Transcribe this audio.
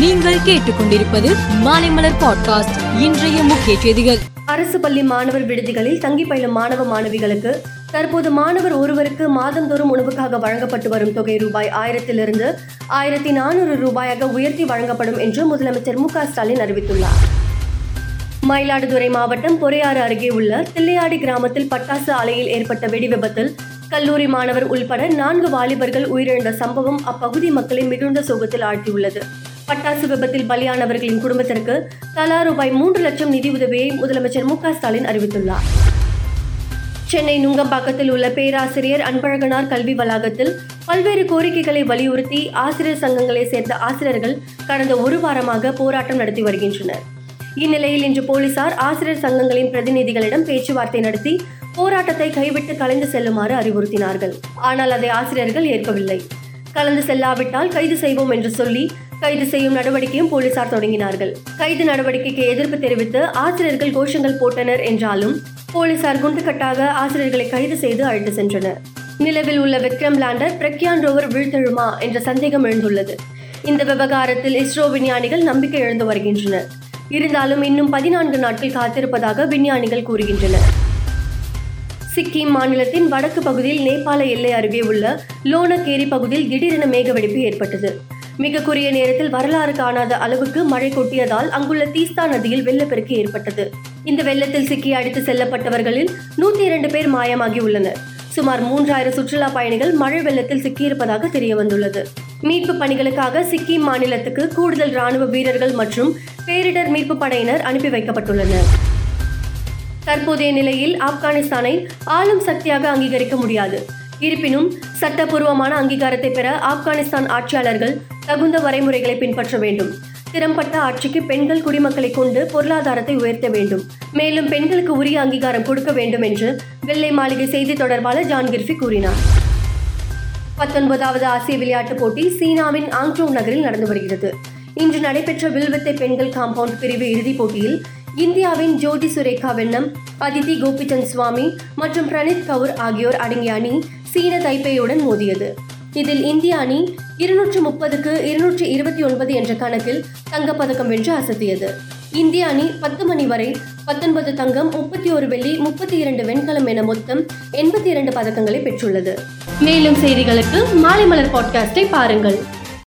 நீங்கள் கேட்டுக்கொண்டிருப்பது மாலைமலர் பாட்காஸ்ட். இன்றைய முக்கிய செய்திகள். அரசு பள்ளி மாணவர் விடுதிகளில் தங்கி பயிலும் மாணவ மாணவிகளுக்கு தற்போது மாணவர் ஒருவருக்கு மாதந்தோறும் உணவுக்காக வழங்கப்பட்டு வரும் தொகை ரூபாய் ஆயிரத்திலிருந்து ஆயிரத்தி நானூறு ரூபாயாக உயர்த்தி வழங்கப்படும் என்று முதலமைச்சர் மு ஸ்டாலின் அறிவித்துள்ளார். மயிலாடுதுறை மாவட்டம் பொறையாறு அருகே உள்ள தில்லையாடி கிராமத்தில் பட்டாசு ஆலையில் ஏற்பட்ட வெடி விபத்தில் கல்லூரி மாணவர் உள்பட நான்கு வாலிபர்கள் உயிரிழந்த சம்பவம் அப்பகுதி மக்களை மிகுந்த சோகத்தில் ஆழ்த்தியுள்ளது. பட்டாசு விபத்தில் பலியானவர்களின் குடும்பத்திற்கு தலா ரூபாய் மூன்று லட்சம் நிதி உதவியை முதலமைச்சர் மு ஸ்டாலின் அறிவித்துள்ளார். சென்னை நுங்கம்பாக்கத்தில் உள்ள பேராசிரியர் அன்பழகனார் கல்வி வளாகத்தில் பல்வேறு கோரிக்கைகளை வலியுறுத்தி ஆசிரியர் சங்கங்களை சேர்ந்த ஆசிரியர்கள் கடந்த ஒரு வாரமாக போராட்டம் நடத்தி வருகின்றனர். இந்நிலையில் இன்று போலீசார் ஆசிரியர் சங்கங்களின் பிரதிநிதிகளிடம் பேச்சுவார்த்தை நடத்தி போராட்டத்தை கைவிட்டு கலைந்து செல்லுமாறு அறிவுறுத்தினார்கள். ஆனால் அதை ஆசிரியர்கள் ஏற்கவில்லை. கலந்து செல்லாவிட்டால் கைது செய்வோம் என்று சொல்லி கைது செய்யும் நடவடிக்கையும் போலீசார் தொடங்கினார்கள். கைது நடவடிக்கைக்கு எதிர்ப்பு தெரிவித்து ஆசிரியர்கள் கோஷங்கள் போட்டனர் என்றாலும் போலீசார் குண்டுகட்டாக ஆசிரியர்களை கைது செய்து அழைத்து சென்றனர். நிலவில் உள்ள விக்ரம் லேண்டர் பிரக்யான் ரோவர் வீழ்த்தெழுமா என்ற சந்தேகம் எழுந்துள்ளது. இந்த விவகாரத்தில் இஸ்ரோ விஞ்ஞானிகள் நம்பிக்கை இழந்து வருகின்றனர். இருந்தாலும் இன்னும் பதினான்கு நாட்கள் காத்திருப்பதாக விஞ்ஞானிகள் கூறுகின்றனர். சிக்கிம் மாநிலத்தின் வடக்கு பகுதியில் நேபாள எல்லை அருகே உள்ள லோனகேரி பகுதியில் திடீரென மேகவெடிப்பு ஏற்பட்டது. மிக குறுகிய நேரத்தில் வரலாறு காணாத அளவுக்கு மழை கொட்டியதால் அங்குள்ள தீஸ்தா நதியில் வெள்ளப்பெருக்கு ஏற்பட்டது. இந்த வெள்ளத்தில் சிக்கி அடித்து செல்லப்பட்டவர்களில் நூத்தி இரண்டு பேர் மாயமாகி உள்ளனர் சுமார் மூன்றாயிரம் சுற்றுலா பயணிகள் மழை வெள்ளத்தில் சிக்கியிருப்பதாக தெரிய வந்துள்ளது மீட்பு பணிகளுக்காக சிக்கிம் மாநிலத்துக்கு கூடுதல் ராணுவ வீரர்கள் மற்றும் பேரிடர் மீட்பு படையினர் அனுப்பி வைக்கப்பட்டுள்ளனர். தற்போதைய நிலையில் ஆப்கானிஸ்தானை ஆளும் சக்தியாக அங்கீகரிக்க முடியாது. இருப்பினும் சட்டப்பூர்வமான அங்கீகாரத்தை பெற ஆப்கானிஸ்தான் ஆட்சியாளர்கள் தகுந்த வரைமுறைகளை பின்பற்ற வேண்டும். திறம்பட்ட ஆட்சிக்கு பெண்கள் குடிமக்களை கொண்டு பொருளாதாரத்தை உயர்த்த வேண்டும். மேலும் பெண்களுக்கு உரிய அங்கீகாரம் கொடுக்க வேண்டும் என்று வெள்ளை மாளிகை செய்தி தொடர்பாளர் ஜான் கிர்ஃபி கூறினார். பத்தொன்பதாவது ஆசிய விளையாட்டுப் போட்டி சீனாவின் ஆங்ஜோ நகரில் நடந்து வருகிறது. இன்று நடைபெற்ற வில்வித்தை பெண்கள் காம்பவுண்ட் பிரிவு இறுதிப் போட்டியில் இந்தியாவின் ஜோதி சுரேகா வெண்ணம் அதிதி கோபிச்சந்த் சுவாமி மற்றும் பிரணீத் கவுர் ஆகியோர் அடங்கிய அணி சீன தைப்பேயுடன் மோதியது. இதில் இந்திய அணி இருநூற்று முப்பதுக்கு இருநூற்றி இருபத்தி ஒன்பது என்ற கணக்கில் தங்கப்பதக்கம் வென்று அசத்தியது. இந்திய அணி பத்து மணி வரை பத்தொன்பது தங்கம் முப்பத்தி ஒரு வெள்ளி முப்பத்தி இரண்டு வெண்கலம் என மொத்தம் எண்பத்தி இரண்டு பதக்கங்களை பெற்றுள்ளது. மேலும் செய்திகளுக்கு மாலை மலர் பாட்காஸ்டை பாருங்கள்.